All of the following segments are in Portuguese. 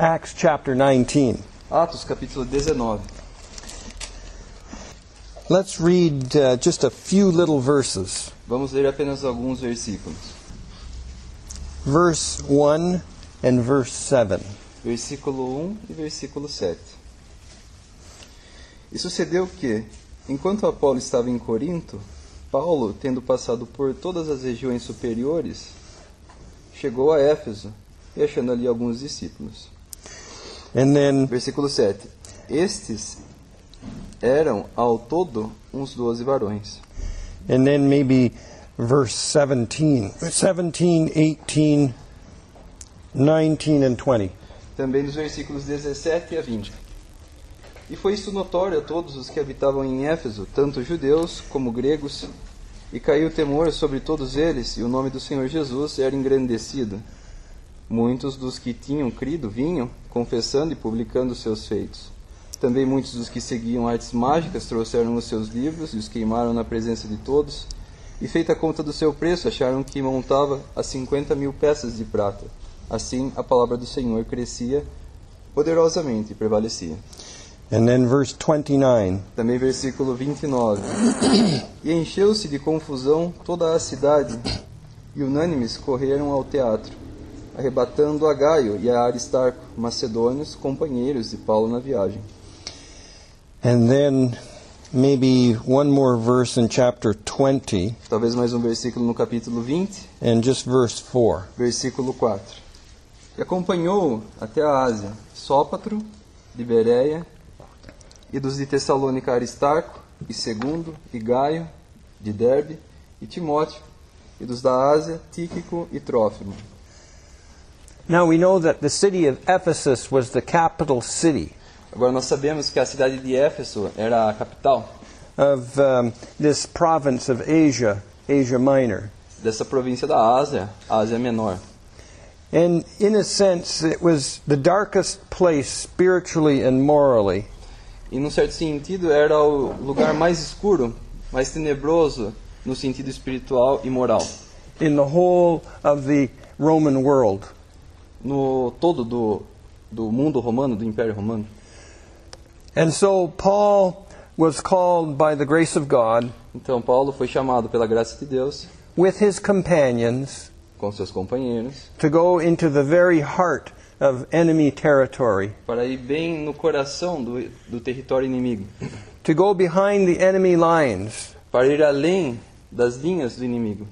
Acts chapter 19. Atos capítulo 19. Let's read uh, just a few little verses. Vamos ler apenas alguns versículos. Verse 1 and verse 7. Versículo 1 e versículo 7. E sucedeu que, enquanto Apolo estava em Corinto, Paulo, tendo passado por todas as regiões superiores, chegou a Éfeso e achando ali alguns discípulos. And then Versículo 7. Estes eram ao todo uns doze varões. and then maybe verse 17. 17, 18, 19 and 20. Também dos versículos 17 a 20. E foi isto notório a todos os que habitavam em Éfeso, tanto judeus como gregos, e caiu temor sobre todos eles, e o nome do Senhor Jesus era engrandecido. Muitos dos que tinham crido vinham, confessando e publicando os seus feitos. Também muitos dos que seguiam artes mágicas trouxeram os seus livros e os queimaram na presença de todos, e feita a conta do seu preço, acharam que montava a cinquenta mil peças de prata. Assim a palavra do Senhor crescia poderosamente e prevalecia. And then verse 29. Também versículo 29. E encheu-se de confusão toda a cidade, e unânimes correram ao teatro, arrebatando a Gaio e a Aristarco, macedônios, companheiros de Paulo na viagem. And then maybe one more verse in chapter 20 Talvez mais um versículo no capítulo 20, and just verse 4. versículo 4. E acompanhou até a Ásia Sópatro, de Bereia, e dos de Tessalônica Aristarco, e Segundo, e Gaio, de Derbe, e Timóteo, e dos da Ásia Tíquico e Trófimo. Now we know that the city of Ephesus was the capital city Agora nós sabemos que a cidade de Éfeso era a capital of um, this province of Asia, Asia Minor. dessa província da Ásia, Ásia Menor. And in a sense, it was the darkest place spiritually and morally. E num certo sentido era o lugar mais escuro, mais tenebroso no sentido espiritual e moral. in the whole of the Roman world. No todo do, do mundo romano, do Império Romano. And so Paul was called by the grace of God Então Paulo foi chamado pela graça de Deus, with his companions com seus companheiros, to go into the very heart of enemy territory, para ir bem no coração do, do território inimigo, to go behind the enemy lines para ir além das linhas do inimigo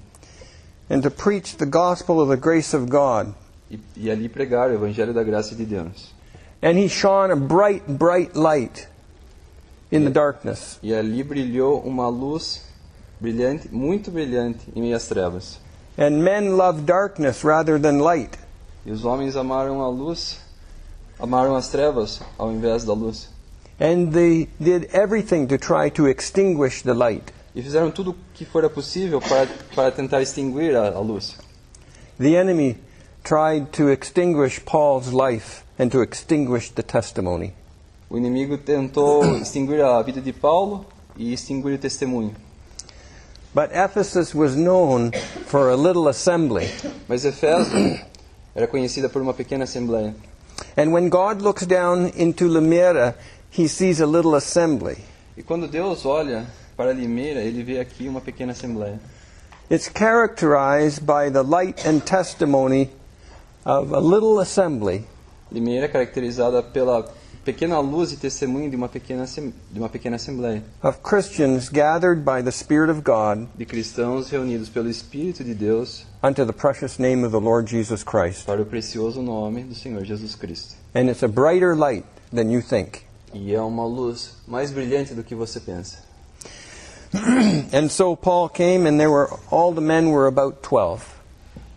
and to preach the gospel of the grace of God. E, e ali pregar o evangelho da graça de Deus. And he shone a bright, bright light in the darkness. E ali brilhou uma luz brilhante, muito brilhante em meio às trevas. And men love darkness rather than light. E os homens amaram a luz, amaram as trevas ao invés da luz. And they did everything to try to extinguish the light. E fizeram tudo o que fora possível para, para tentar extinguir a, a luz. The enemy tried to extinguish Paul's life and to extinguish the testimony. O inimigo tentou extinguir a vida de Paulo e extinguir o testemunho. But Ephesus was known for a little assembly. Mas era conhecida por uma pequena assembleia. And when God looks down into Limera, he sees a little assembly. E quando Deus olha para Limeira, ele vê aqui uma pequena assembleia. It's characterized by the light and testimony of a little assembly Limeira caracterizada pela pequena luz e testemunho de uma pequena, de uma pequena assembleia of Christians gathered by the Spirit of God de cristãos reunidos pelo Espírito de Deus unto the precious name of the Lord Jesus Christ. para o precioso nome do Senhor Jesus Cristo. And it's a brighter light than you think. E é uma luz mais brilhante do que você pensa. And so Paul came, and there were all the men were about twelve.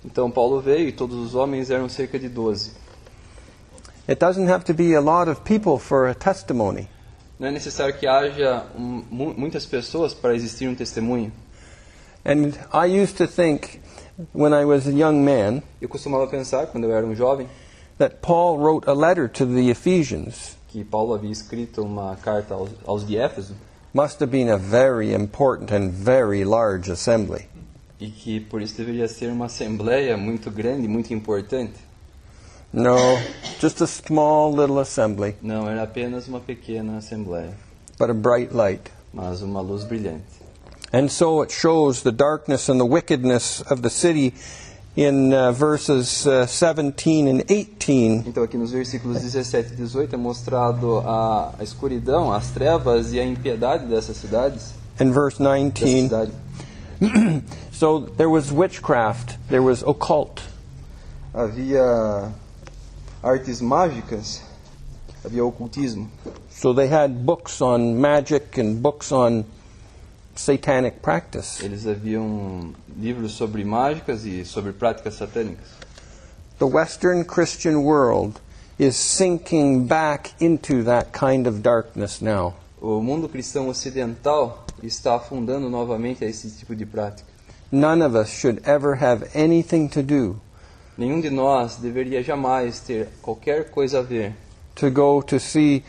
Então Paulo veio e todos os homens eram cerca de 12. It doesn't have to be a lot of people for a testimony. Não é necessário que haja um, mu- muitas pessoas para existir um testemunho. And I used to think, when I was a young man, Eu costumava pensar, quando eu era um jovem, that Paul wrote a letter to the Ephesians. que Paulo havia escrito uma carta aos, aos de Éfeso Must have been a very important and very large assembly. E que por isso deveria ser uma assembleia muito grande, muito importante. No, just a small little assembly, Não, era apenas uma pequena assembleia, but a bright light. mas uma luz brilhante. And so it shows the darkness and the wickedness of the city in uh, verses uh, 17 and 18. Então, aqui nos versículos 17 e 18 é mostrado a, a escuridão, as trevas e a impiedade dessas cidades. And verse Dessa 19. So there was witchcraft, there was occult, Havia artes mágicas, havia ocultismo. So they had books on magic and books on satanic practice. Eles haviam livros sobre mágicas e sobre práticas satânicas. The Western Christian world is sinking back into that kind of darkness now. O mundo cristão ocidental está afundando novamente a esse tipo de prática. None of us should ever have anything to do Nenhum de nós deveria jamais ter qualquer coisa a ver to go to see,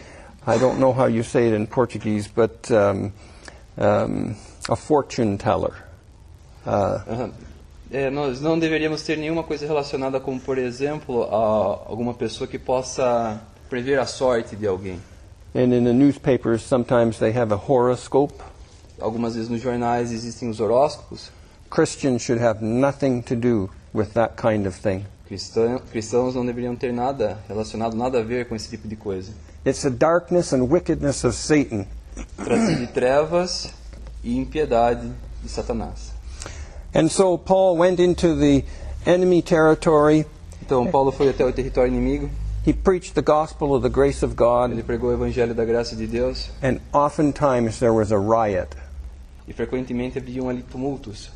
I don't know how you say it in Portuguese, but um, um, a fortune teller. Uh, Aham. É, nós não deveríamos ter nenhuma coisa relacionada com, por exemplo, alguma pessoa que possa prever a sorte de alguém. and in the newspapers, sometimes they have a horoscope. Algumas vezes nos jornais existem os horóscopos. Christians should have nothing to do with that kind of thing. Cristã- cristãos não deveriam ter nada relacionado, nada a ver com esse tipo de coisa. It's the darkness and wickedness of Satan. Trata-se de trevas e impiedade de Satanás. And so Paul went into the enemy territory. Então Paulo foi até o território inimigo, He preached the gospel of the grace of God, ele pregou o evangelho da graça de Deus and oftentimes there was a riot. E frequentemente haviam ali tumultos.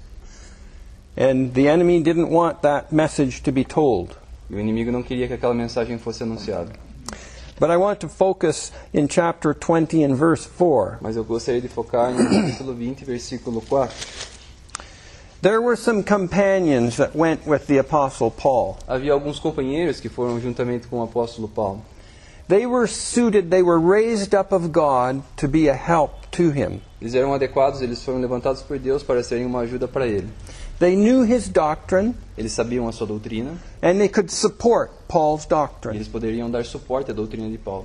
And the enemy didn't want that message to be told. E o inimigo não queria que aquela mensagem fosse anunciada. But I want to focus in chapter 20 and verse 4. Mas eu gostaria de focar no capítulo 20, versículo 4. There were some companions that went with the Apostle Paul. Havia alguns companheiros que foram juntamente com o apóstolo Paulo. They were suited, they were raised up of God to be a help to him. Eles eram adequados, eles foram levantados por Deus para serem uma ajuda para ele. They knew his doctrine, Eles sabiam a sua doutrina and they could support Paul's doctrine. eles poderiam dar suporte à doutrina de Paulo.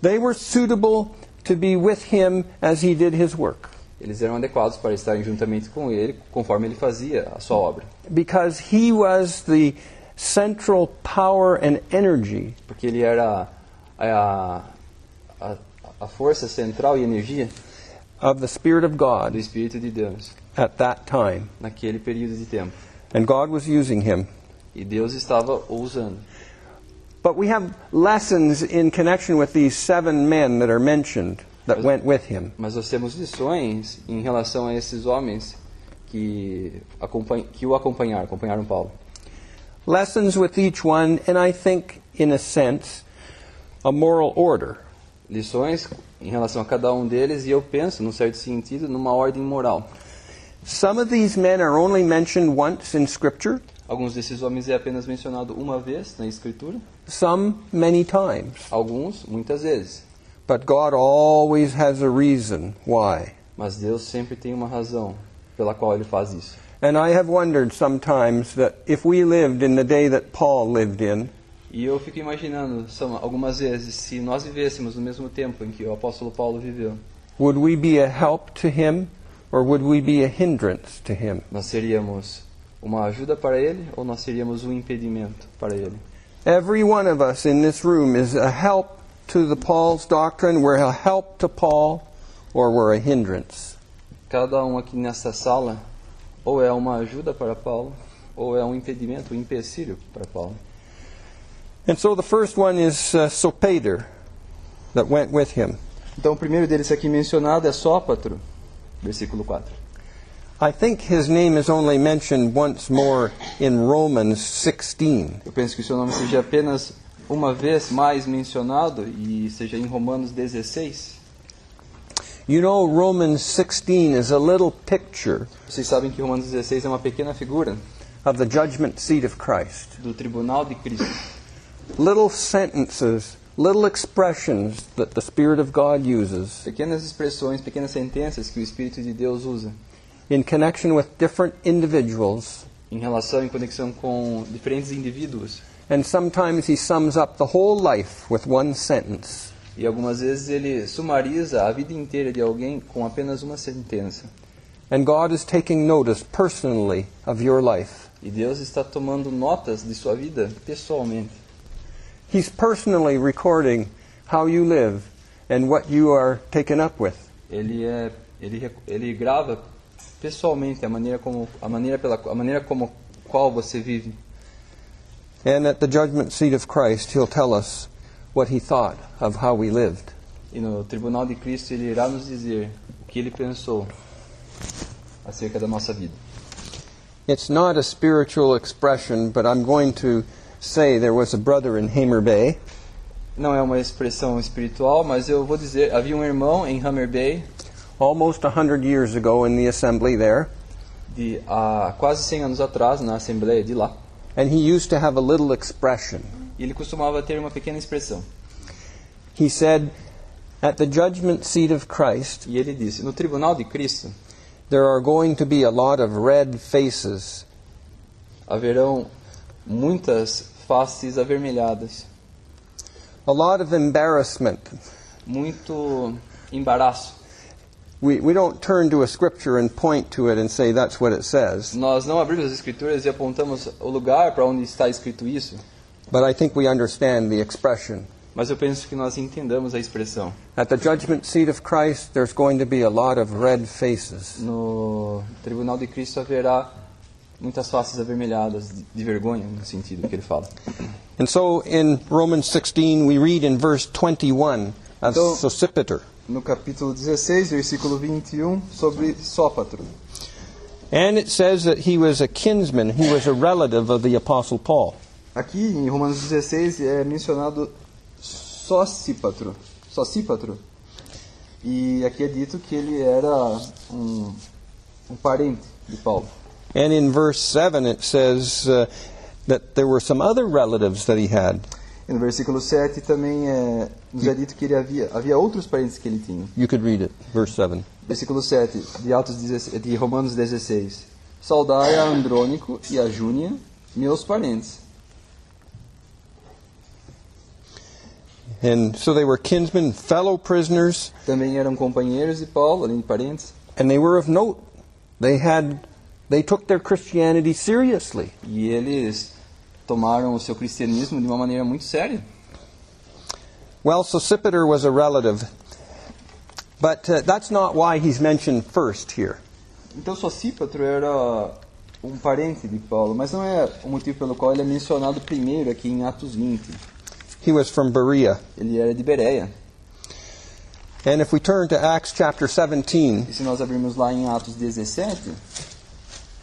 They were suitable to be with him as he did his work Eles eram adequados para estarem juntamente com ele, conforme ele fazia a sua obra. because he was the central power and energy Porque ele era a, a, a força central e energia of the Spirit of do God Espírito de Deus at that time. naquele período de tempo. And God was using him. E Deus estava o usando. But we have lessons in connection with these seven men that are mentioned that went with him. Mas nós temos lições em relação a esses homens que, que o acompanharam, acompanharam Paulo. Lessons with each one, and I think, in a sense, a moral order. Lições em relação a cada um deles, e eu penso, num certo sentido, numa ordem moral. Some of these men are only mentioned once in Scripture, Alguns desses homens é apenas mencionado uma vez na Escritura, some many times. alguns muitas vezes. But God always has a reason why. Mas Deus sempre tem uma razão pela qual ele faz isso. And I have wondered sometimes that if we lived in the day that Paul lived in, E eu fico imaginando, algumas vezes, se nós vivêssemos no mesmo tempo em que o apóstolo Paulo viveu, would we be a help to him or would we be a hindrance to him? nós seríamos uma ajuda para ele ou nós seríamos um impedimento para ele? Every one of us in this room is a help to the Paul's doctrine. We're a help to Paul or we're a hindrance. Cada um aqui nesta sala ou é uma ajuda para Paulo ou é um impedimento, um empecilho para Paulo. And so the first one is uh, Sopater that went with him. Então o primeiro deles aqui mencionado é Sópatro, versículo 4. I think his name is only mentioned once more in Romans 16. Eu penso que seu nome seja apenas uma vez mais mencionado e seja em Romanos 16. You know, Romans 16 is a little picture Vocês sabem que Romanos 16 é uma pequena figura of the judgment seat of Christ. do tribunal de Cristo. Little sentences, little expressions that the Spirit of God uses Pequenas expressões, pequenas sentenças que o Espírito de Deus usa in connection with different individuals em relação, em conexão com diferentes indivíduos And sometimes he sums up the whole life with one sentence. E algumas vezes ele sumariza a vida inteira de alguém com apenas uma sentença. And God is taking notice personally of your life. E Deus está tomando notas de sua vida pessoalmente. He's personally recording how you live and what you are taken up with. Ele é ele ele grava pessoalmente a maneira como a maneira pela a maneira como qual você vive. And at the judgment seat of Christ, he'll tell us what he thought of how we lived. E no tribunal de Cristo ele irá nos dizer o que ele pensou acerca da nossa vida. It's not a spiritual expression, but I'm going to say there was a brother in Hamer Bay Não é uma expressão espiritual, mas eu vou dizer, havia um irmão em Hammer Bay almost a hundred years ago in the assembly there, de há quase 100 anos atrás na assembleia de lá. and he used to have a little expression. E ele costumava ter uma pequena expressão. He said, At the judgment seat of Christ, E ele disse: No tribunal de Cristo there are going to be a lot of red faces, haverão muitas faces avermelhadas, a lot of embarrassment. muito embaraço. We, we don't turn to a scripture and point to it and say that's what it says, Nós não abrimos as escrituras e apontamos o lugar para onde está escrito isso, but I think we understand the expression. mas eu penso que nós entendamos a expressão. At the judgment seat of Christ, there's going to be a lot of red faces. No tribunal de Cristo haverá muitas faces avermelhadas de- vergonha, no sentido que ele fala. And so in Romans 16, we read in verse 21 of So- Sosipater. No capítulo 16, versículo 21, sobre Sópatro. And it says that he was a kinsman, he was a relative of the Apostle Paul. Aqui em Romanos 16 é mencionado Sócipatro. Sócipatro. E aqui é dito que ele era um, um parente de Paulo. And in verse 7, it says uh, that there were some other relatives that he had. E no versículo 7 também é, nos é dito que ele havia, havia outros parentes que ele tinha. You could read it, verse 7. Versículo 7 de, Atos 16, de Romanos 16. Saudai a Andrônico e a Júnia, meus parentes. And so they were kinsmen, fellow prisoners, Também eram companheiros de Paulo, além de parentes. and they were of note. They had they took their Christianity seriously. E eles tomaram o seu cristianismo de uma maneira muito séria. Well, Sosipater was a relative, but uh, that's not why he's mentioned first here. Então Sosípatro era um parente de Paulo, mas não é o motivo pelo qual ele é mencionado primeiro aqui em Atos 20. He was from Berea. Ele era de Bereia. And if we turn to Acts chapter 17, E se nós abrirmos lá em Atos 17,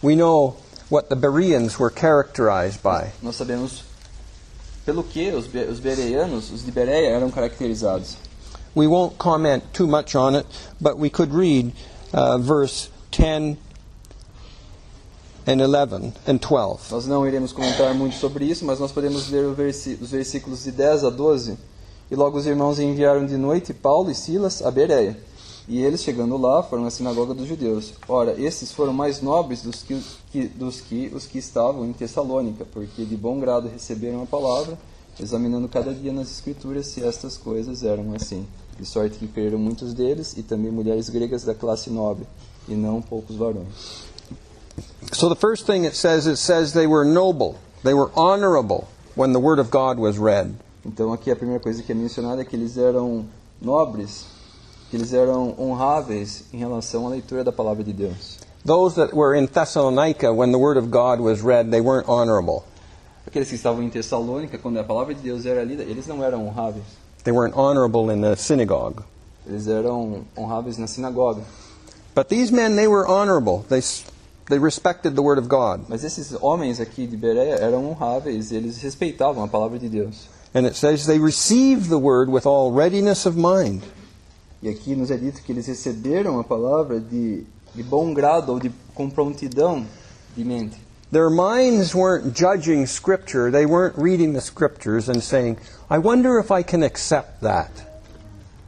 we know what the Bereans were characterized by. nós sabemos pelo que os, os bereanos, os de Bereia, eram caracterizados. We won't comment too much on it, but we could read uh, verse 10 and 11 and 12. Nós não iremos comentar muito sobre isso, mas nós podemos ler os versículos de 10 a 12. E logo os irmãos enviaram de noite Paulo e Silas a Bereia. E eles, chegando lá, foram à sinagoga dos judeus. Ora, esses foram mais nobres dos que, que- dos que os que estavam em Tessalônica, porque de bom grado receberam a palavra, examinando cada dia nas escrituras se estas coisas eram assim. De sorte que creram muitos deles, e também mulheres gregas da classe nobre, e não poucos varões. So the first thing it says, it says they were noble, they were honorable when the Word of God was read. Então aqui a primeira coisa que é mencionada é que eles eram nobres, que eles eram honráveis em relação à leitura da palavra de Deus. Those that were in Thessalonica when the Word of God was read, they weren't honorable. Aqueles que estavam em Tessalônica, quando a palavra de Deus era lida, eles não eram honráveis. They weren't honorable in the synagogue. Eles eram honráveis na sinagoga. But these men, they were honorable. They, they respected the Word of God. Mas esses homens aqui de Bereia eram honráveis, eles respeitavam a palavra de Deus. And it says they received the Word with all readiness of mind. E aqui nos é dito que eles receberam a palavra de, de bom grado ou de, com prontidão de mente. Their minds weren't judging Scripture. They weren't reading the Scriptures and saying, I wonder if I can accept that.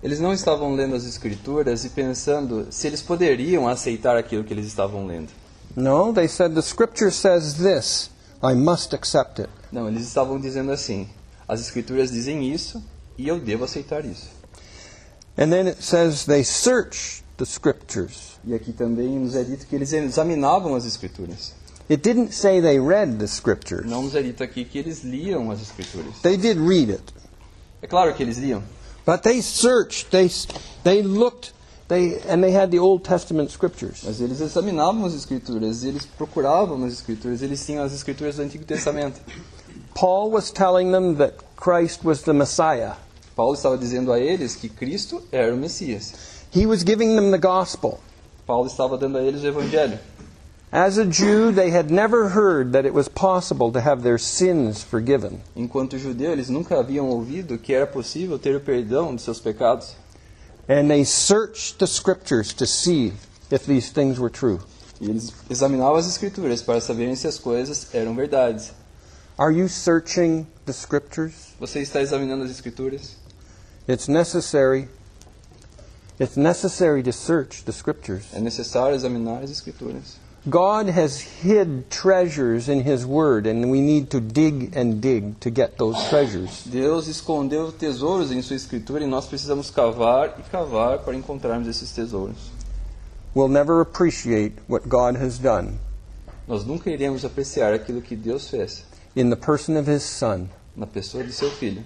Eles não estavam lendo as escrituras e pensando se eles poderiam aceitar aquilo que eles estavam lendo. No, they said, the Scripture says this. I must accept it. Não, eles estavam dizendo assim: as escrituras dizem isso e eu devo aceitar isso. And then it says they search the scriptures. E aqui também nos é dito que eles examinavam as escrituras. It didn't say they read the scriptures. Não nos é dito aqui que eles liam as escrituras. They did read it. É claro que eles liam, But they searched, they, they looked, they, and they had the Old Testament scriptures. mas eles examinavam as escrituras, eles procuravam as escrituras, eles tinham as escrituras do Antigo Testamento. Paul was telling them that Christ was the Messiah. Paulo estava dizendo a eles que Cristo era o Messias. He was giving them the gospel. Paulo estava dando a eles o evangelho. As a Jew, they had never heard that it was possible to have their sins forgiven. Enquanto judeu, eles nunca haviam ouvido que era possível ter o perdão de seus pecados. And they searched the scriptures to see if these things were true. E eles examinavam as escrituras para saberem se as coisas eram verdades. Are you searching the scriptures? Você está examinando as escrituras? It's necessary. It's necessary to search the scriptures. É necessário examinar as escrituras. God has hid treasures in His Word, and we need to dig and dig to get those treasures. Deus escondeu tesouros em sua escritura e nós precisamos cavar e cavar para encontrarmos esses tesouros. We'll never appreciate what God has done Nós nunca iremos apreciar aquilo que Deus fez in the person of His Son na pessoa de seu filho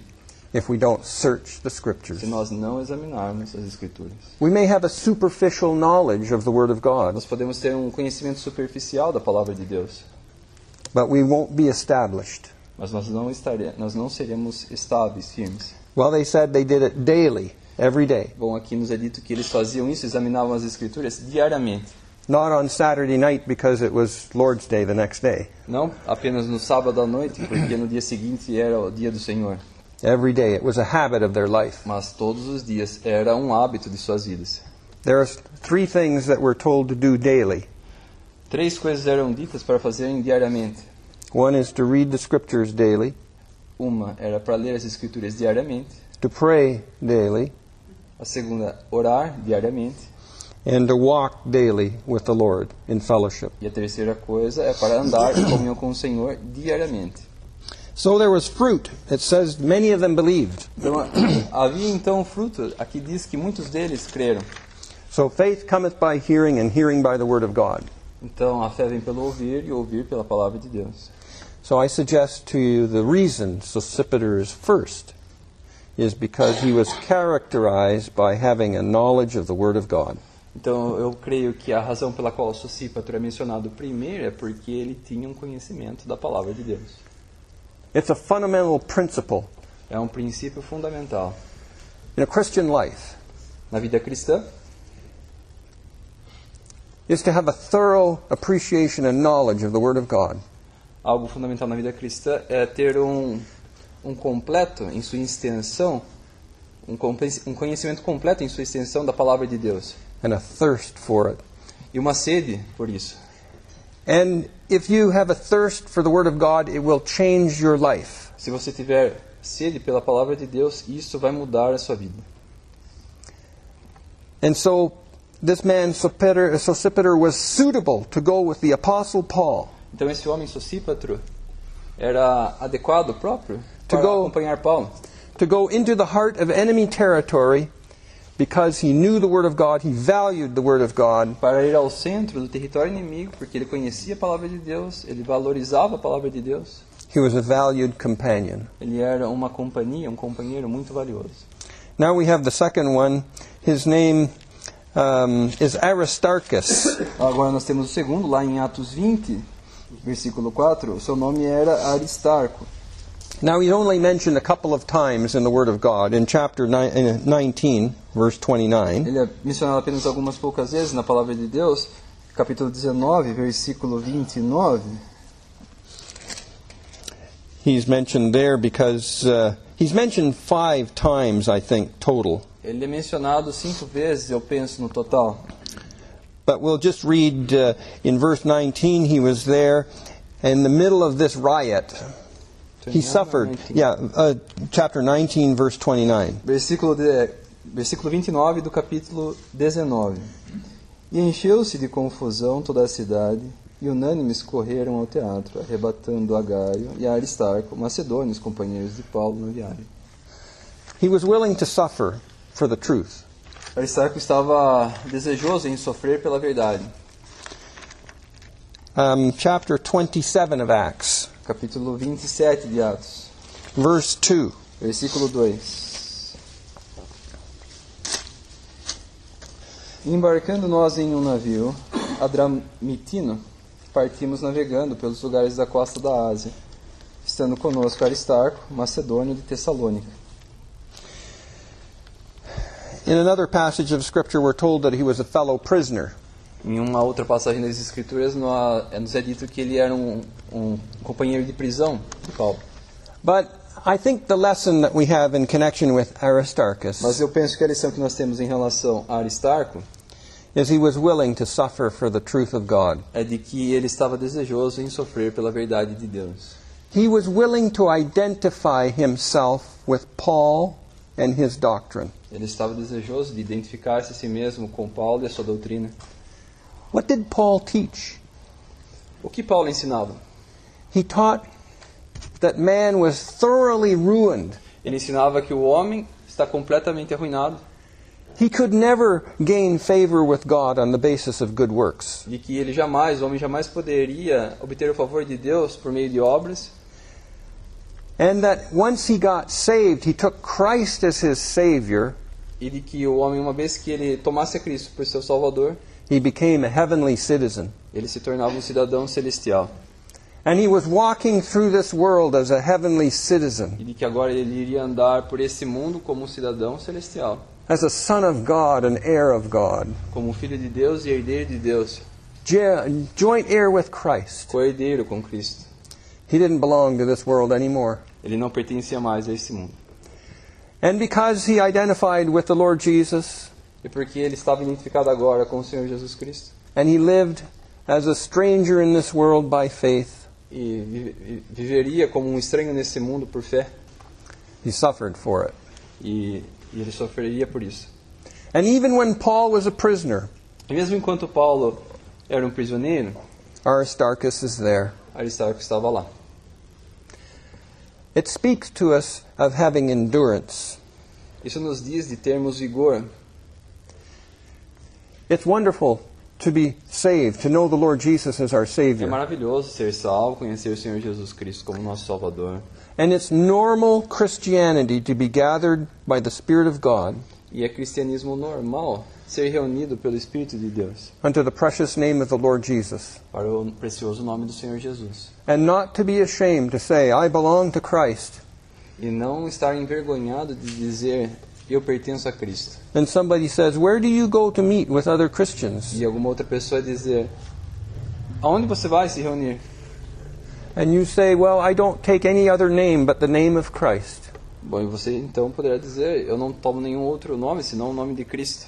if we don't search the Scriptures. se nós não examinarmos as escrituras. We may have a superficial knowledge of the Word of God, Nós podemos ter um conhecimento superficial da palavra de Deus, but we won't be established. mas nós não estare, nós não seremos estáveis, firmes. Well, they said they did it daily, every day, Bom, aqui nos é dito que eles faziam isso, examinavam as escrituras diariamente, not on Saturday night because it was Lord's Day the next day. não apenas no sábado à noite, porque no dia seguinte era o dia do Senhor, Every day. It was a habit of their life. mas todos os dias era um hábito de suas vidas. There are three things that we're told to do daily. Três coisas eram ditas para fazerem diariamente. One is to read the Scriptures daily, Uma era para ler as escrituras diariamente, to pray daily, a segunda, orar diariamente, and to walk daily with the Lord in fellowship. e a terceira coisa é para andar em comunhão com o Senhor diariamente. So there was fruit. It says many of them believed. Então, havia então fruto. Aqui diz que muitos deles creram. So faith cometh by hearing, and hearing by the Word of God. Então, a fé vem pelo ouvir e ouvir pela palavra de Deus. So I suggest to you the reason Sosipater is first is because he was characterized by having a knowledge of the Word of God. Então, eu creio que a razão pela qual o é mencionado primeiro é porque ele tinha um conhecimento da palavra de Deus. It's a fundamental principle É um princípio fundamental. in a Christian life Na vida cristã, is to have a thorough appreciation and knowledge of the Word of God. algo fundamental na vida cristã é ter um, um completo em sua extensão, um, um conhecimento completo em sua extensão da palavra de Deus. and a thirst for it. E uma sede por isso. And if you have a thirst for the Word of God, it will change your life. Se você tiver sede pela palavra de Deus, isso vai mudar a sua vida. And so this man Sosipater, Sosipater was suitable to go with the Apostle Paul Então esse homem Sosípatro era adequado próprio To para go- acompanhar Paulo. to go into the heart of enemy territory because he knew the Word of God, he valued the Word of God, Para ir ao centro do território inimigo, porque ele conhecia a palavra de Deus, ele valorizava a palavra de Deus. he was a valued companion. Ele era uma companhia, um companheiro muito valioso. Now we have the second one. His name um, is Aristarchus. Agora nós temos o segundo, lá em Atos 20, versículo 4. O seu nome era Aristarco. Now he's only mentioned a couple of times in the Word of God. In chapter ni- 19, verse 29, Ele é mencionado apenas algumas poucas vezes na palavra de Deus, capítulo 19, versículo 29. he's mentioned there because uh, he's mentioned five times, I think, total. Ele é mencionado cinco vezes, eu penso, no total. But we'll just read uh, in verse 19, he was there in the middle of this riot. He suffered. Yeah, uh, chapter 19, verse 29. Versículo, de, versículo 29 do capítulo 19. E encheu-se de confusão toda a cidade, e unânimes correram ao teatro, arrebatando a Gaio e Aristarco, macedônios companheiros de Paulo na viagem. He was willing to suffer for the truth. Aristarco estava desejoso em sofrer pela verdade. Um, chapter 27 of Acts, Capítulo 27 de Atos, verse 2. versículo 2. Embarcando nós em um navio, Adramitino, partimos navegando pelos lugares da costa da Ásia, estando conosco Aristarco, macedônio de Tessalônica. In another passage of Scripture, we're told that he was a fellow prisoner. Em uma outra passagem das Escrituras, é- nos é dito que ele era um, um companheiro de prisão de Paulo. But I think the lesson that we have in connection with Aristarchus Mas eu penso que a lição que nós temos em relação a Aristarco is he was willing to suffer for the truth of God. é de que ele estava desejoso em sofrer pela verdade de Deus. He was willing to identify himself with Paul and his doctrine. Ele estava desejoso de identificar-se a si mesmo com Paulo e a sua doutrina. What did Paul teach? O que Paulo ensinava? He taught that man was thoroughly ruined. Ele ensinava que o homem está completamente arruinado, He could never gain favor with God on the basis of good works. de que ele jamais, o homem jamais poderia obter o favor de Deus por meio de obras, And that once he got saved, he took Christ as his Savior, e de que o homem, uma vez que ele tomasse Cristo por seu Salvador, he became a heavenly citizen. ele se tornava um cidadão celestial. And he was walking through this world as a heavenly citizen, E de que agora ele iria andar por esse mundo como um cidadão celestial, as a son of God, an heir of God, como um filho de Deus e herdeiro de Deus, jo- joint heir with Christ. co-herdeiro com Cristo. He didn't belong to this world anymore. Ele não pertencia mais a esse mundo. And because he identified with the Lord Jesus, E porque ele estava identificado agora com o Senhor Jesus Cristo and he lived as a stranger in this world by faith, e vi- vi- viveria como um estranho nesse mundo por fé, he suffered for it. e, e ele sofreria por isso. And even when Paul was a prisoner, E mesmo enquanto Paulo era um prisioneiro, Aristarchus is there. Aristarco estava lá. It speaks to us of having endurance. Isso nos diz de termos vigor. It's wonderful to be saved, to know the Lord Jesus as our Savior. É maravilhoso ser salvo, conhecer o Senhor Jesus Cristo como nosso Salvador. And it's normal Christianity to be gathered by the Spirit of God E é cristianismo normal ser reunido pelo Espírito de Deus unto the precious name of the Lord Jesus. para o precioso nome do Senhor Jesus. And not to be ashamed to say, I belong to Christ. E não estar envergonhado de dizer eu pertenço a Cristo. And somebody says, Where do you go to meet with other Christians? E alguma outra pessoa dizer aonde você vai se reunir? And you say, Well, I don't take any other name but the name of Christ. Bom, e você então poderá dizer eu não tomo nenhum outro nome senão o nome de Cristo.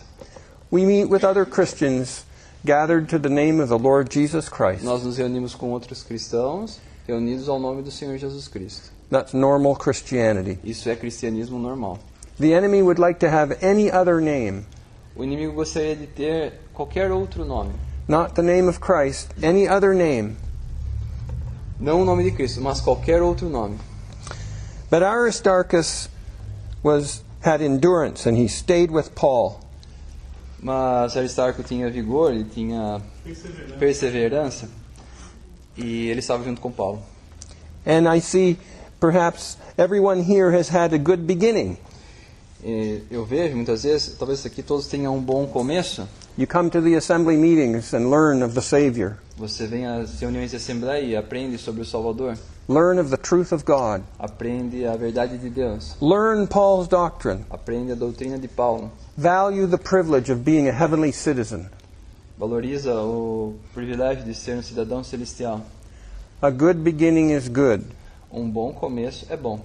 We meet with other Christians gathered to the name of the Lord Jesus Christ. Nós nos reunimos com outros cristãos reunidos ao nome do Senhor Jesus Cristo. That's normal Christianity. Isso é cristianismo normal. The enemy would like to have any other name, O inimigo gostaria de ter qualquer outro nome, not the name of Christ, any other name. não o nome de Cristo, mas qualquer outro nome. But Aristarchus was had endurance and he stayed with Paul. Mas Aristarco tinha vigor, ele tinha perseverança e ele estava junto com Paulo. And I see perhaps everyone here has had a good beginning. E eu vejo muitas vezes, talvez aqui todos tenham um bom começo. You come to the assembly meetings and learn of the Savior, Você vem às reuniões de assembleia e aprende sobre o Salvador, learn of the truth of God, aprende a verdade de Deus, learn Paul's doctrine, aprende a doutrina de Paulo, value the privilege of being a heavenly citizen. valoriza o privilégio de ser um cidadão celestial. A good beginning is good, Um bom começo é bom,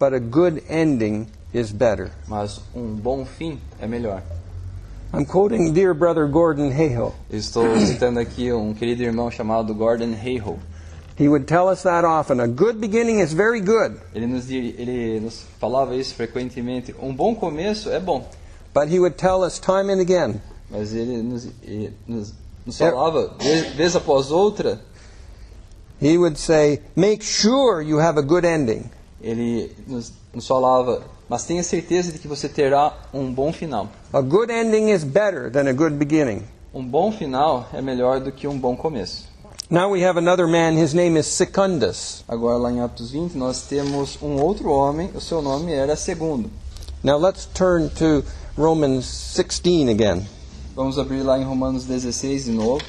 but a good ending is better. mas um bom fim é melhor. I'm quoting dear brother Gordon Hayhoe. Estou citando aqui um querido irmão chamado Gordon Hayhoe. He would tell us that often. A good beginning is very good, Ele nos, ele nos falava isso frequentemente. Um bom começo é bom, but he would tell us time and again mas ele nos, ele nos nos falava, vez, vez após outra, he would say, Make sure you have a good ending. ele nos, nos falava, mas tenha certeza de que você terá um bom final. A good ending is better than a good beginning. Um bom final é melhor do que um bom começo. Now we have another man, his name is Secundus. Agora, lá em Atos 20, nós temos um outro homem, o seu nome era Segundo. Now let's turn to Romans 16 again. Vamos abrir lá em Romanos 16 de novo.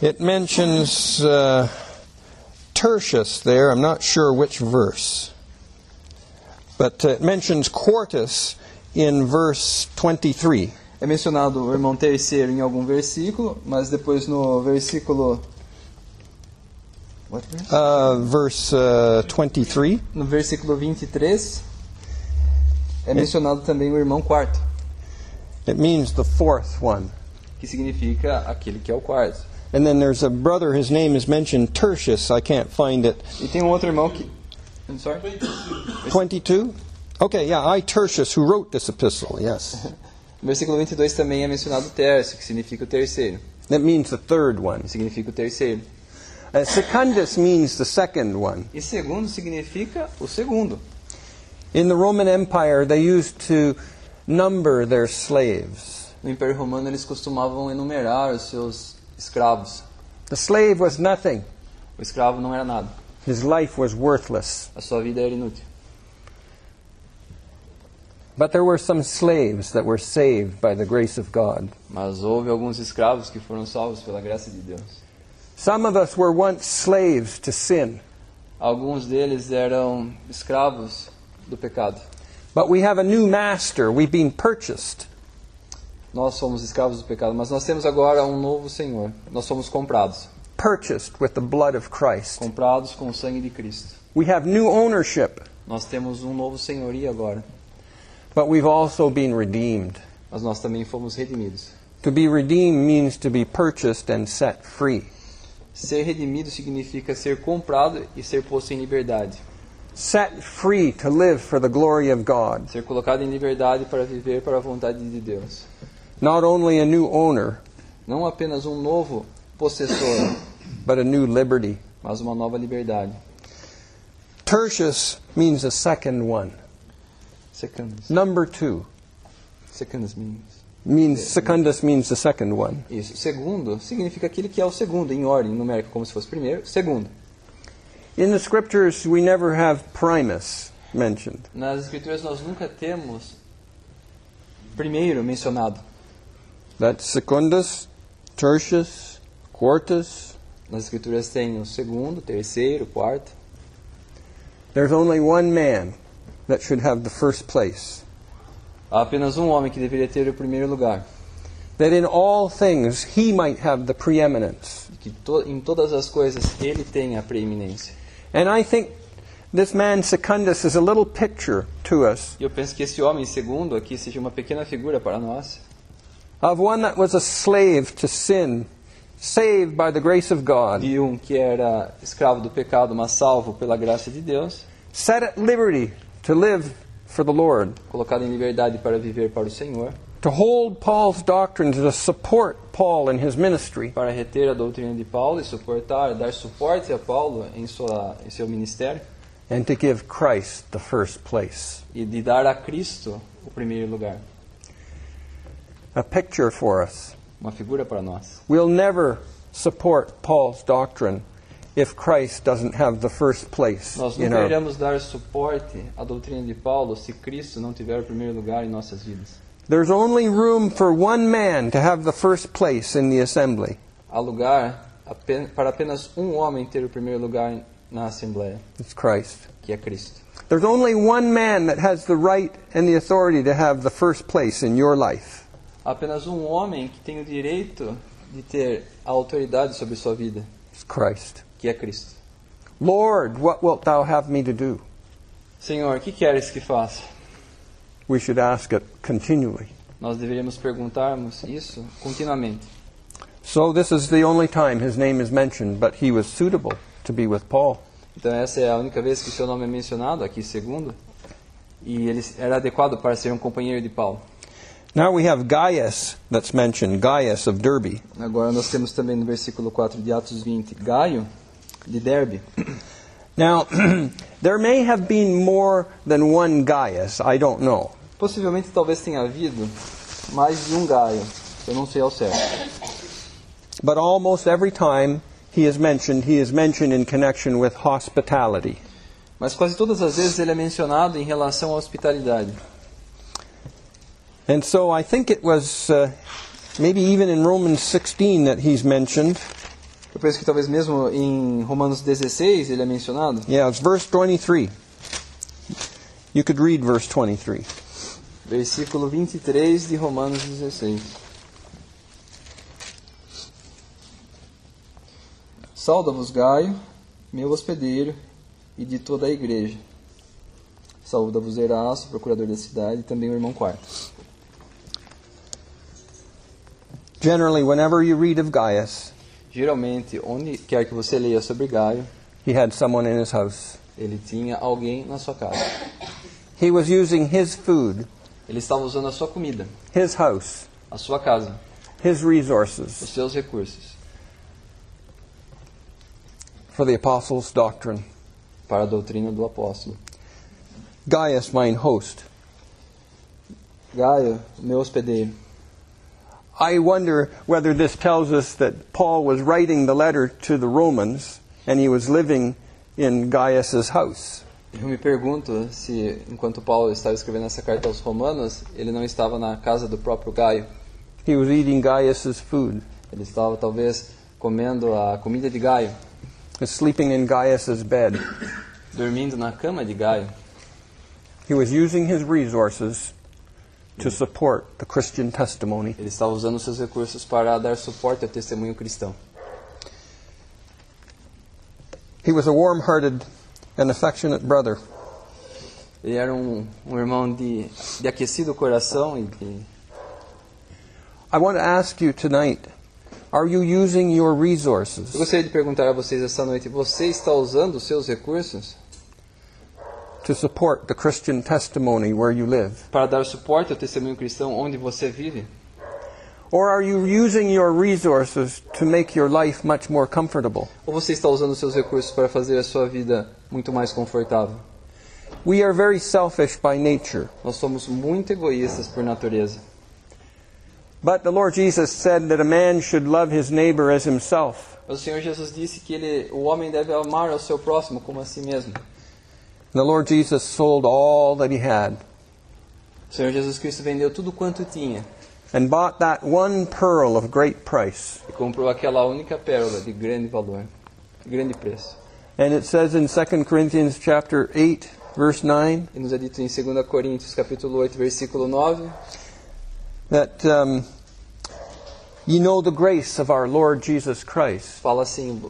It mentions uh, Tertius there. I'm not sure which verse. But uh, it mentions Quartus in verse 23. É mencionado o irmão terceiro em algum versículo, mas depois no versículo. What verse? Uh, verse uh, 23. No versículo 23 é mencionado também o irmão quarto, It means the fourth one. que significa aquele que é o quarto. And then there's a brother, his name is mentioned Tertius. I can't find it. E tem um outro irmão que. I'm sorry? 22? Okay, yeah, I, Tertius, who wrote this epistle, yes. Versículo 22 também é mencionado Tércio, que significa o terceiro. That means the third one. Significa o terceiro. Uh, Secundus means the second one. E segundo significa o segundo. In the Roman Empire, they used to number their slaves. No Império Romano eles costumavam enumerar os seus escravos. The slave was nothing, O escravo não era nada. his life was worthless. A sua vida era inútil. But there were some slaves that were saved by the grace of God. Mas houve alguns escravos que foram salvos pela graça de Deus. Some of us were once slaves to sin, Alguns deles eram escravos do pecado. but we have a new master. We've been purchased. Nós somos escravos do pecado, mas nós temos agora um novo Senhor. Nós somos comprados. Purchased with the blood of Christ. Comprados com o sangue de Cristo. We have new ownership, Nós temos um novo senhorio agora. but we've also been redeemed. Mas nós também fomos redimidos. To be redeemed means to be purchased and set free. Ser redimido significa ser comprado e ser posto em liberdade. Set free to live for the glory of God. Ser colocado em liberdade para viver para a vontade de Deus. Not only a new owner, Não apenas um novo possessor, but a new liberty. mas uma nova liberdade. Tertius means the second one. Secundus. Number two Secundus means. means secundus means the second one. Isso. Segundo significa aquele que é o segundo, em ordem numérica, como se fosse primeiro. Segundo. In the scriptures, we never have primus mentioned. Nas escrituras nós nunca temos primeiro mencionado. That's secundus, tertius, quartus. Nas escrituras tem o segundo, terceiro, quarto. There's only one man that should have the first place. Há apenas um homem que deveria ter o primeiro lugar. That in all things he might have the preeminence. Que to, em todas as coisas ele tem a preeminência. And I think this man Secundus is a little picture to us eu penso que esse homem segundo aqui seja uma pequena figura para nós. Of one that was a slave to sin, saved by the grace of God, De um que era escravo do pecado, mas salvo pela graça de Deus. set at liberty to live for the Lord, Colocado em liberdade para viver para o Senhor. to hold Paul's to support Paul in his ministry, Para reter a doutrina de Paulo e suportar, dar suporte a Paulo em, sua, em seu ministério. and to give Christ the first place. E de dar a Cristo o primeiro lugar. A picture for us. Uma figura para nós. We'll never support Paul's doctrine if Christ doesn't have the first place Nós nunca our iremos dar suporte à doutrina de Paulo se Cristo não tiver o primeiro lugar em nossas vidas. There's only room for one man to have the first place in the assembly. Há lugar para apenas um homem ter o primeiro lugar na Assembleia, It's Christ. que é Cristo. There's only one man that has the right and the authority to have the first place in your life. Apenas um homem que tem o direito de ter a autoridade sobre sua vida, Christ. que é Cristo. Lord, what wilt thou have me to do? Senhor, o que queres que faça? We should ask it continually. Nós deveríamos perguntarmos isso continuamente. So this is the only time his name is mentioned, but he was suitable to be with Paul. Então essa é a única vez que seu nome é mencionado aqui, segundo. e ele era adequado para ser um companheiro de Paulo. Now we have Gaius that's mentioned, Gaius of Derby. Agora nós temos também no versículo 4 de Atos 20, Gaio de Derbe. Now, there may have been more than one Gaius, I don't know. Possivelmente talvez tenha havido mais de um Gaio, eu não sei ao certo. But almost every time he is mentioned, he is mentioned in connection with hospitality. Mas quase todas as vezes ele é mencionado em relação à hospitalidade. And so I think it was uh, maybe even in Romans 16 that he's mentioned. Eu penso que talvez mesmo em Romanos 16 ele é mencionado. Yeah, it's verse 23. You could read verse 23. Versículo 23 de Romanos 16. Sauda-vos Gaio, meu hospedeiro, e de toda a igreja. Saúda-vos Erasto, procurador da cidade, e também o irmão Quarto. Generally, whenever you read of Gaius, Geralmente, onde quer que você leia sobre Gaio, he had someone in his house. ele tinha alguém na sua casa. He was using his food, Ele estava usando a sua comida, his house, a sua casa, his resources. os seus recursos, for the apostles' doctrine. para a doutrina do apóstolo. Gaius, mine host. Gaio, meu hospedeiro. I wonder whether this tells us that Paul was writing the letter to the Romans and he was living in Gaius's house. Eu me pergunto se, enquanto Paulo estava escrevendo essa carta aos Romanos, ele não estava na casa do próprio Gaio. He was eating Gaius's food, Ele estava talvez comendo a comida de Gaio, sleeping in Gaius's bed. dormindo na cama de Gaio. He was using his resources to support the Christian testimony. Ele estava usando seus recursos para dar suporte ao testemunho cristão. He was a warm hearted and affectionate brother. Ele era um, um irmão de, de aquecido coração e de, I want to ask you tonight are you using your Eu resources gostaria de perguntar a vocês essa noite: você está usando os seus recursos to support the Christian testimony where you live? para dar suporte ao testemunho cristão onde você vive? Or are you using your resources to make your life much more comfortable? Ou você está usando seus recursos para fazer a sua vida muito mais confortável? We are very selfish by nature. Nós somos muito egoístas por natureza. But the Lord Jesus said that a man should love his neighbor as himself. Mas o Senhor Jesus disse que ele, o homem deve amar ao seu próximo como a si mesmo. The Lord Jesus sold all that he had O Senhor Jesus Cristo vendeu tudo quanto tinha and bought that one pearl of great price. e comprou aquela única pérola de grande valor, de grande preço. And it says in 2 Corinthians chapter 8 verse 9 E nos é dito em 2 Coríntios capítulo 8, versículo 9, that um, you know the grace of our Lord Jesus Christ, fala assim: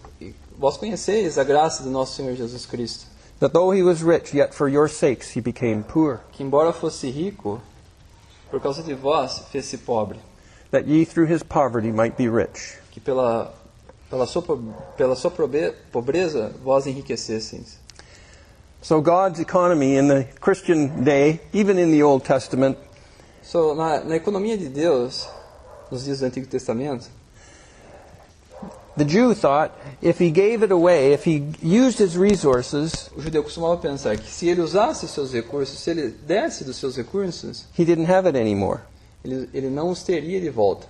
Vós conheceis a graça do nosso Senhor Jesus Cristo, that though he was rich, yet for your sakes he became poor, que embora fosse rico, por causa de vós fez-se pobre, that ye through his poverty might be rich. que pela pela sua, pela sua pobreza vós enriquecesseis. So God's economy in the Christian day, even in the Old Testament, So, na, na economia de Deus, nos dias do Antigo Testamento, the Jew thought if he gave it away, if he used his resources, o judeu costumava pensar que se ele usasse seus recursos, se ele desse dos seus recursos, he didn't have it anymore. ele, ele não os teria de volta.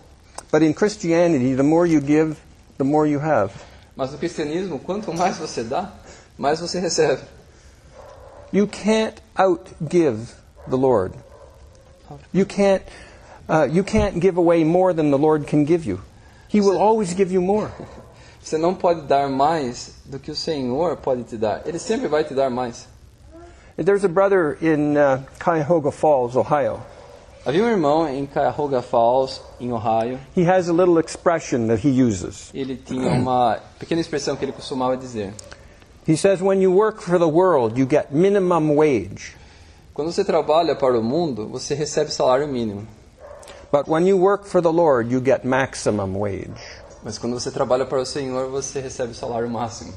But in Christianity, the more you give, the more you have. Mas no cristianismo, quanto mais você dá, mais você recebe. You can't outgive the Lord. You can't, uh, you can't give away more than the Lord can give you. He will always give you more. Você não pode dar mais do que o Senhor pode te dar. Ele sempre vai te dar mais. There's a brother in uh, Cuyahoga Falls, Ohio. Havia um irmão em Cuyahoga Falls, em Ohio. He has a little expression that he uses. Ele tinha uma pequena expressão que ele costumava dizer. He says, When you work for the world, you get minimum wage. Quando você trabalha para o mundo, você recebe salário mínimo. But when you work for the Lord, you get maximum wage. Mas quando você trabalha para o Senhor, você recebe o salário máximo.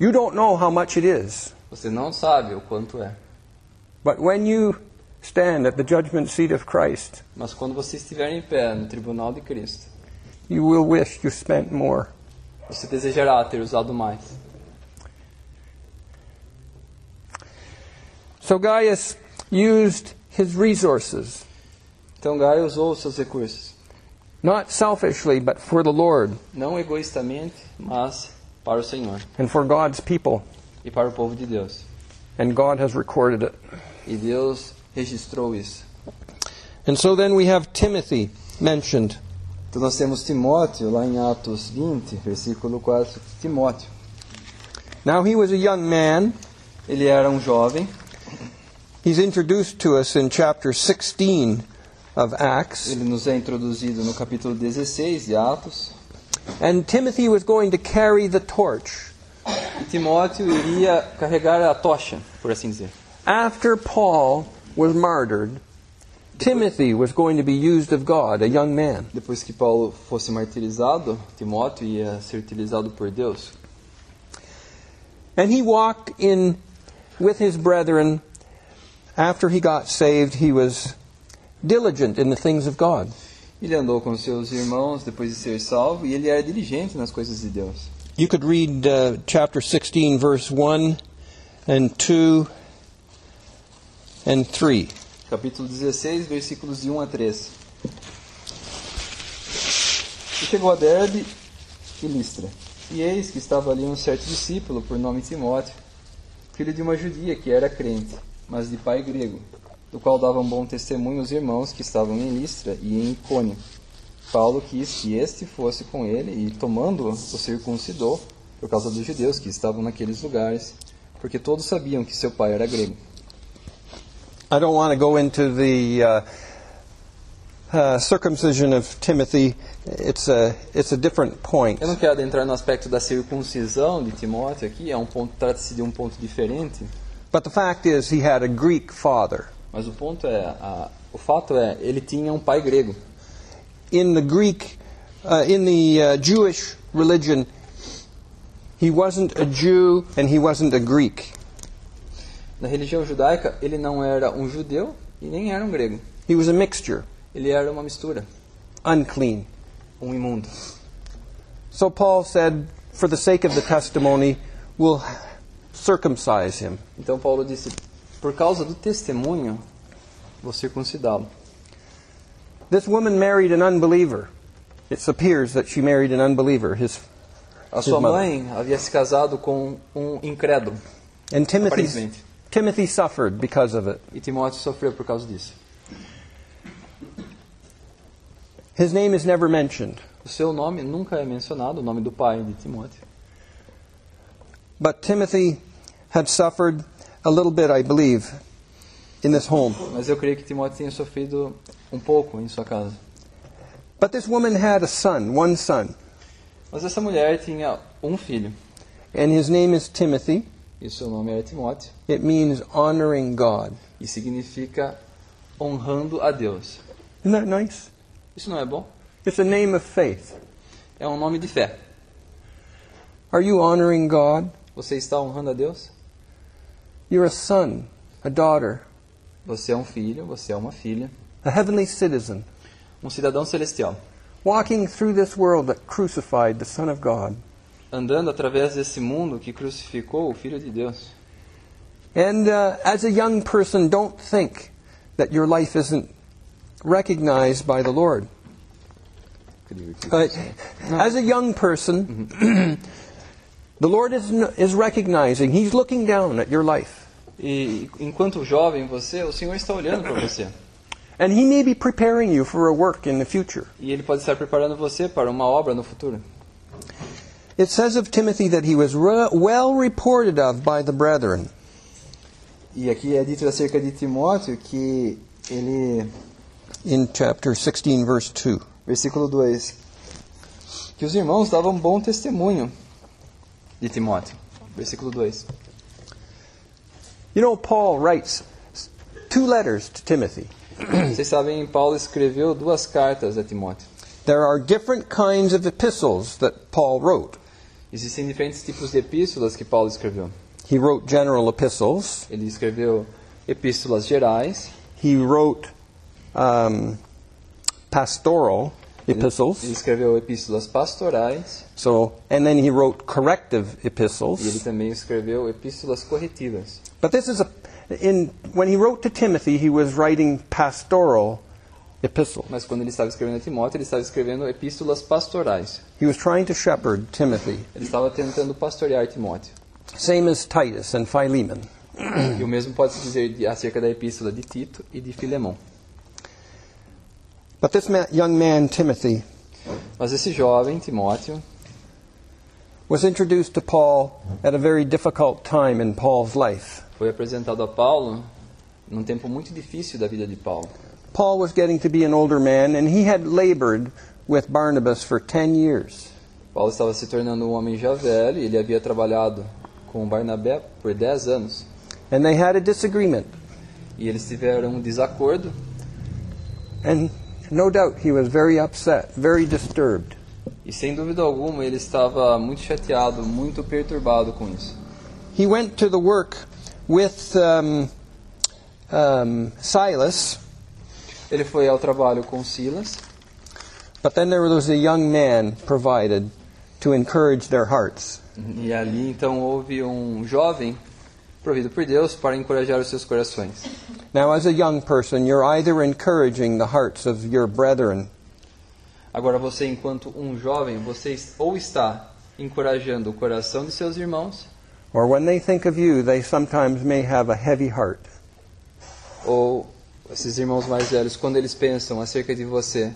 You don't know how much it is. Você não sabe o quanto é. But when you stand at the judgment seat of Christ, Mas quando você estiver em pé no tribunal de Cristo, you will wish you spent more. você desejará ter usado mais. So Gaius used his resources, Então Gaio usou os seus recursos, not selfishly, but for the Lord não egoístamente, mas para o Senhor and for God's people. e para o povo de Deus. And God has recorded it. E Deus registrou isso. And so then we have Timothy mentioned. Então nós temos Timóteo lá em Atos 20, versículo 4. Timóteo. Now he was a young man. Ele era um jovem. He's introduced to us in chapter 16 of Acts. Ele nos é introduzido no capítulo 16 de Atos. And Timothy was going to carry the torch E Timóteo iria carregar a tocha, por assim dizer. after Paul was martyred. Timothy was going to be used of God, a young man. Depois que Paulo fosse martirizado, Timóteo ia ser utilizado por Deus. And he walked in with his brethren after he got saved. He was diligent in the things of God. Ele andou com seus irmãos depois de ser salvo e ele era diligente nas coisas de Deus. You could read uh, chapter 16, verse 1 and 2 and 3. Capítulo 16, versículos de 1 a 3. E chegou a Derbe e Listra. E eis que estava ali um certo discípulo, por nome Timóteo, filho de uma judia que era crente, mas de pai grego, do qual davam bom testemunho os irmãos que estavam em Listra e em Icônio. Paulo quis que este fosse com ele e, tomando-o, o circuncidou, por causa dos judeus que estavam naqueles lugares, porque todos sabiam que seu pai era grego. I don't want to go into the uh, uh, circumcision of Timothy. It's a, it's a different point. Eu não quero adentrar no aspecto da circuncisão de Timóteo aqui, é um ponto trata-se de um ponto diferente, But the fact is, he had a Greek father. Mas o ponto é, a- o fato é, ele tinha um pai grego. In the Greek, uh, in the uh, Jewish religion, he wasn't a Jew and he wasn't a Greek. Na religião judaica, ele não era um judeu e nem era um grego. He was a mixture, Ele era uma mistura, unclean. um imundo. So Paul said, for the sake of the testimony, we'll circumcise him. Então Paulo disse, por causa do testemunho, vou circuncidá-lo. This woman married an unbeliever. It appears that she married an unbeliever. His A sua mother. mãe havia se casado com um incrédulo, and Timothy. Timothy suffered because of it. E Timóteo sofreu por causa disso. His name is never mentioned, O seu nome nunca é mencionado, o nome do pai de Timóteo. but Timothy had suffered a little bit, I believe, in this home. Mas eu creio que Timóteo tenha sofrido um pouco em sua casa. But this woman had a son, one son, Mas essa mulher tinha um filho, and his name is Timothy. e seu nome era Timóteo, It means honoring God. e significa honrando a Deus. Isn't that nice? Isso não é bom? It's a name of faith. É um nome de fé. Are you honoring God? Você está honrando a Deus? You're a son, a daughter, Você é um filho, você é uma filha, a heavenly citizen, um cidadão celestial, walking through this world that crucified the Son of God. andando através desse mundo que crucificou o Filho de Deus. And uh, as a young person, don't think that your life isn't recognized by the Lord. Uh, as a young person, the Lord is, is recognizing, He's looking down at your life. E enquanto jovem você, o Senhor está olhando para você. And He may be preparing you for a work in the future. E Ele pode estar preparando você para uma obra no futuro. It says of Timothy that he was re- well reported of by the brethren. E aqui é dito acerca de Timóteo que ele In chapter 16, verse 2. Versículo 2. Que os irmãos davam bom testemunho de Timóteo. Versículo 2. You know, Paul writes two letters to Timothy. Vocês sabem, Paulo escreveu duas cartas a Timóteo. There are different kinds of epistles that Paul wrote. Existem diferentes tipos de epístolas que Paulo escreveu. He wrote general epistles, Ele escreveu epístolas gerais, he wrote um, pastoral epistles. ele escreveu epístolas pastorais So, and then he wrote corrective e ele epistles. também escreveu epístolas corretivas. But this is a in when he wrote to Timothy, he was writing pastoral epistles. Mas quando ele estava escrevendo a Timóteo, ele estava escrevendo epístolas pastorais. He was trying to shepherd Timothy, Ele estava tentando pastorear Timóteo. same as Titus and Philemon. E o mesmo pode se dizer acerca da epístola de Tito e de Filemão. But this ma- young man Timothy Mas esse jovem, Timóteo, was introduced to Paul at a very difficult time in Paul's life. foi apresentado a Paulo num tempo muito difícil da vida de Paulo. Paul was getting to be an older man, and he had labored with Barnabas for 10 years. Paulo estava se tornando um homem já velho e ele havia trabalhado com Barnabé por 10 anos. And they had a disagreement. E eles tiveram um desacordo And no doubt he was very upset, very disturbed. e sem dúvida alguma ele estava muito chateado, muito perturbado com isso. He went to the work with um, um, Silas, Ele foi ao trabalho com Silas, but then there was a young man provided to encourage their hearts. e ali então houve um jovem provido por Deus para encorajar os seus corações. Now, as a young person, you're either encouraging the hearts of your brethren Agora você, enquanto um jovem, você ou está encorajando o coração de seus irmãos, or when they think of you, they sometimes may have a heavy heart. ou esses irmãos mais velhos, quando eles pensam acerca de você,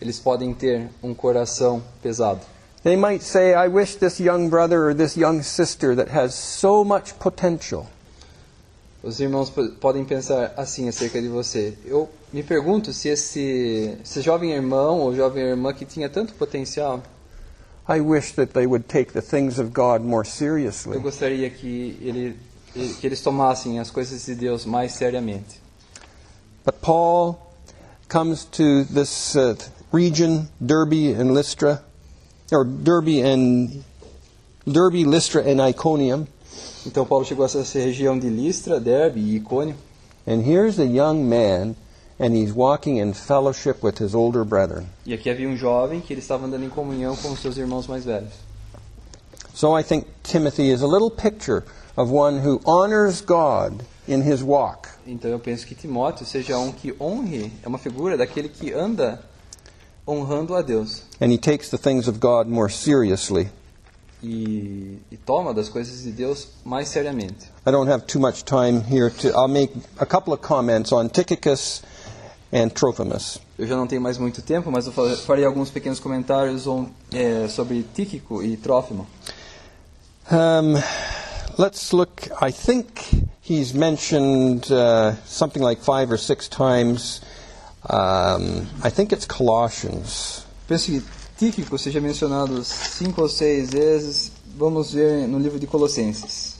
eles podem ter um coração pesado. They might say, I wish this young brother or this young sister that has so much potential. Os irmãos podem pensar assim acerca de você. Eu me pergunto se esse, esse jovem irmão ou jovem irmã que tinha tanto potencial, I wish that they would take the things of God more seriously. eu gostaria que, ele, que eles tomassem as coisas de Deus mais seriamente. But Paul comes to this uh, region, Derbe and Lystra, or Derbe and Derbe, Lystra, and Iconium, Então Paulo chegou a essa região de Listra, Derbe e Icônio, and here's a young man, and he's walking in fellowship with his older brethren. e aqui havia um jovem que ele estava andando em comunhão com os seus irmãos mais velhos. So I think Timothy is a little picture of one who honors God in his walk. Então eu penso que Timóteo seja um que honre, é uma figura daquele que anda honrando a Deus and he takes the things of God more seriously. e, e toma das coisas de Deus mais seriamente. I don't have too much time here to. I'll make a couple of comments on Tychicus and Trophimus. Eu já não tenho mais muito tempo, mas eu farei alguns pequenos comentários on- é, sobre Tíquico e Trófimo. Um, let's look. I think he's mentioned uh, something like five or six times. Um, I think it's Colossians. Penso que Tíquico seja mencionado cinco ou seis vezes. Vamos ver no livro de Colossenses.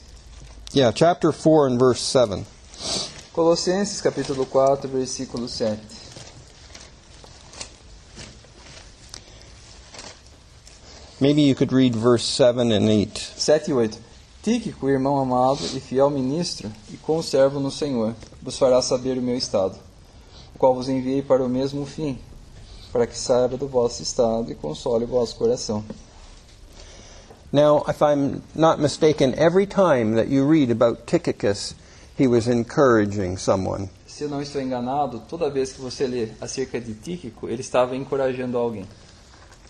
Yeah, chapter 4 and verse 7. Colossenses, capítulo 4, versículo 7. Maybe you could read verse 7 and 8. 7 e 8. Tíquico, irmão amado e fiel ministro, e conservo no Senhor, vos fará saber o meu estado, qual vos enviei para o mesmo fim, para que saiba do vosso estado e console o vosso coração. Now, if I'm not mistaken, every time that you read about Tychicus, he was encouraging someone. Se eu não estou enganado, toda vez que você lê acerca de Tíquico, ele estava encorajando alguém.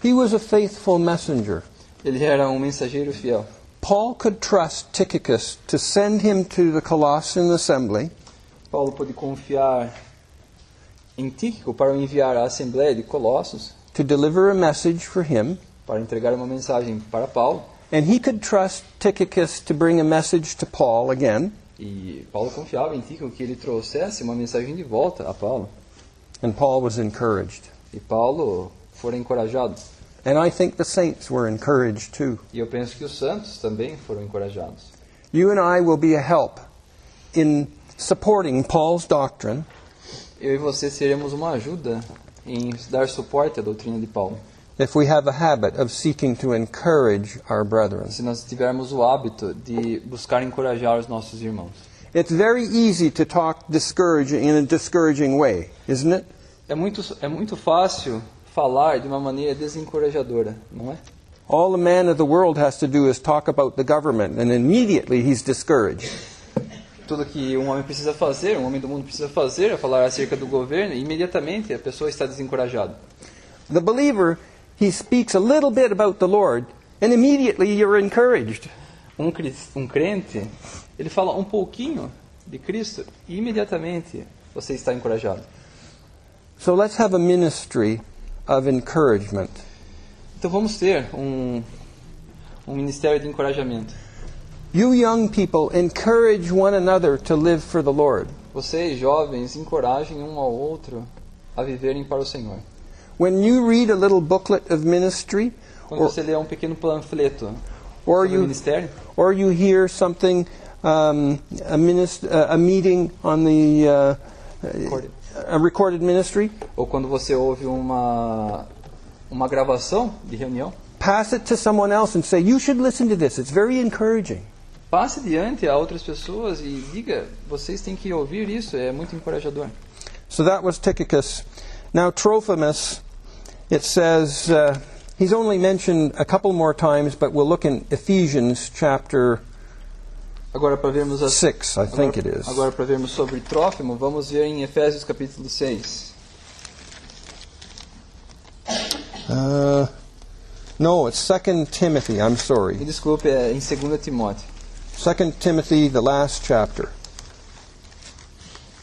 He was a faithful messenger. Ele era um mensageiro fiel. Paul could trust Tychicus to send him to the Colossian assembly Paulo pôde confiar em Tíquico para enviar à Assembleia de Colossos, to deliver a message for him, para entregar uma mensagem para Paulo. and he could trust Tychicus to bring a message to Paul again, E Paulo confiava em Tíquico que ele trouxesse uma mensagem de volta a Paulo. and Paul was encouraged. E Paulo fora encorajado. And I think the saints were encouraged too. E eu penso que os santos também foram encorajados. You and I will be a help in supporting Paul's doctrine Eu e você seremos uma ajuda em dar suporte à doutrina de Paulo. if we have a habit of seeking to encourage our brethren. Se nós tivermos o hábito de buscar encorajar os nossos irmãos. It's very easy to talk discouraging in a discouraging way, isn't it? É muito, é muito fácil falar de uma maneira desencorajadora, não é? All the man of the world has to do is talk about the government, and immediately he's discouraged. Tudo que um homem precisa fazer, um homem do mundo precisa fazer é falar acerca do governo e imediatamente a pessoa está desencorajada. The believer, he speaks a little bit about the Lord, and immediately you're encouraged. Um, um crente, ele fala um pouquinho de Cristo e imediatamente você está encorajado. So let's have a ministry of encouragement. Então vamos ter um, um ministério de encorajamento. You young people, encourage one another to live for the Lord. Vocês, jovens, encorajem um ao outro a viverem para o Senhor. When you read a little booklet of ministry, Quando or, você lê um pequeno panfleto or you ministério, or you hear something, um, a, minist- uh, a meeting on the uh, Recorded. a recorded ministry, ou quando você ouve uma, uma gravação de reunião, pass it to someone else and say, "You should listen to this. It's very encouraging." Passe diante a outras pessoas e diga: vocês têm que ouvir isso, é muito encorajador. So that was Tychicus. Now Trophimus, it says uh, he's only mentioned a couple more times, but we'll look in Ephesians chapter Agora, para vermos as, six, I think it agora, is. agora para vermos sobre Trófimo, vamos ver em Efésios capítulo 6. Uh, no, it's Second Timothy. I'm Me sorry. desculpe, é em 2 Timóteo. Second Timothy, the last chapter.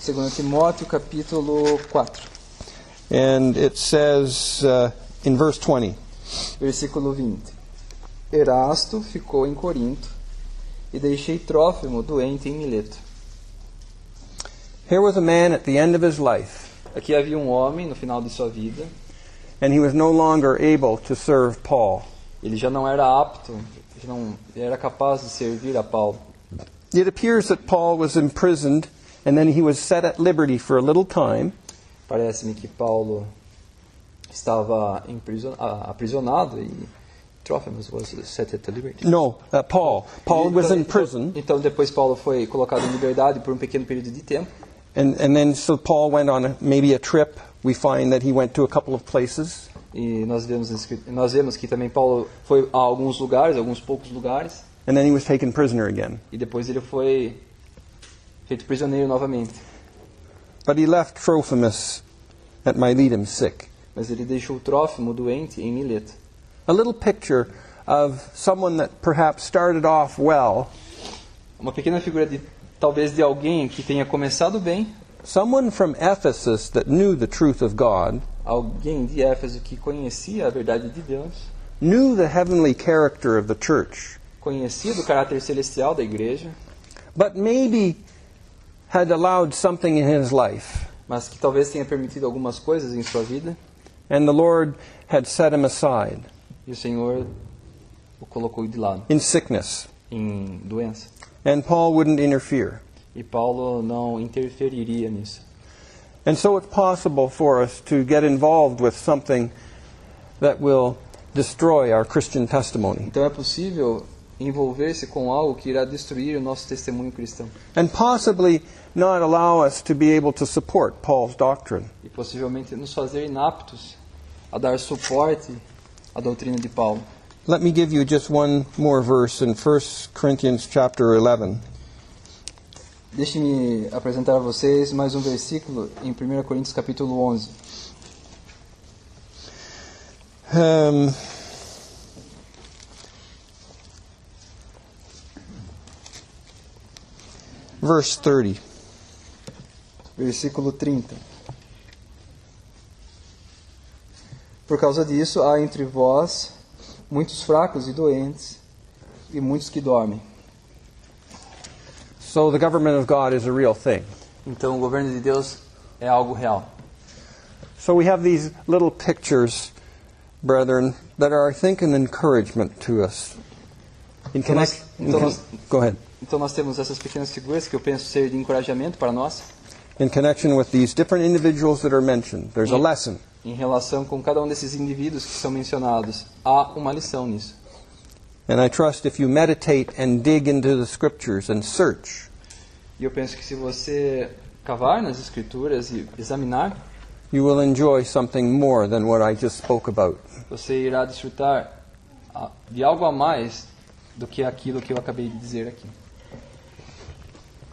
2 Timóteo capítulo 4, And it says uh, in verse 20 versículo 20. Erasto ficou em Corinto e deixei Trófimo doente em Mileto. Here was a man at the end of his life, Aqui havia um homem no final de sua vida, and he was no longer able to serve Paul. Ele já não era apto, já não era capaz de servir a Paulo. It appears that Paul was imprisoned, and then he was set at liberty for a little time. Parece-me que Paulo estava ah, aprisionado e Trófimos was set at liberty. No, uh, Paul. Paul E- was então, in prison, Então depois Paulo foi colocado em liberdade por um pequeno período de tempo. and, and then so Paul went on a, maybe a trip. We find that he went to a couple of places. E nós vemos, nós vemos que também Paulo foi a alguns lugares, alguns poucos lugares, And then he was taken prisoner again. e depois ele foi feito prisioneiro novamente. But he left Trophimus at Miletum sick. Mas ele deixou Trófimo doente em Mileto. A little picture of someone that perhaps started off well, Uma pequena figura de talvez de alguém que tenha começado bem, someone from Ephesus that knew the truth of God, alguém de Éfeso que conhecia a verdade de Deus, knew the heavenly character of the church, conhecia do caráter celestial da igreja, but maybe had allowed something in his life, mas que talvez tenha permitido algumas coisas em sua vida and the Lord had set him aside e o Senhor o colocou de lado in sickness, em doença. and Paul wouldn't interfere. E Paulo não interferiria nisso. And so it's possible for us to get involved with something that will destroy our Christian testimony. Então é possível envolver-se com algo que irá destruir o nosso testemunho cristão and possibly not allow us to be able to support Paul's doctrine. e possivelmente nos fazer inaptos a dar suporte à doutrina de Paulo. Let me give you just one more verse in 1 Corinthians chapter 11. Deixe-me apresentar a vocês mais um versículo em 1 Coríntios capítulo 11. Um, verse 30. Versículo 30. Por causa disso, há entre vós muitos fracos e doentes, e muitos que dormem. So the government of God is a real thing. Então, o governo de Deus é algo real. So we have these little pictures, brethren, that are, I think, an encouragement to us. In Então nós- connect- então con- nós- go ahead. Então, nós temos essas pequenas figuras que eu penso ser de encorajamento para nós, In connection with these different individuals that are mentioned, there's a lesson. em relação com cada um desses indivíduos que são mencionados. Há uma lição nisso. And I trust if you meditate and dig into the scriptures and search, E eu penso que se você cavar nas escrituras e examinar, you will enjoy something more than what I just spoke about. você irá desfrutar ah, de algo a mais do que aquilo que eu acabei de dizer aqui.